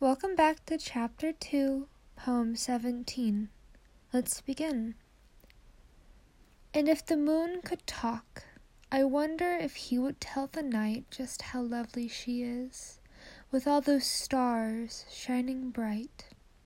Welcome back to Chapter 2, Poem 17. Let's begin. And if the moon could talk, I wonder if he would tell the night just how lovely she is, with all those stars shining bright.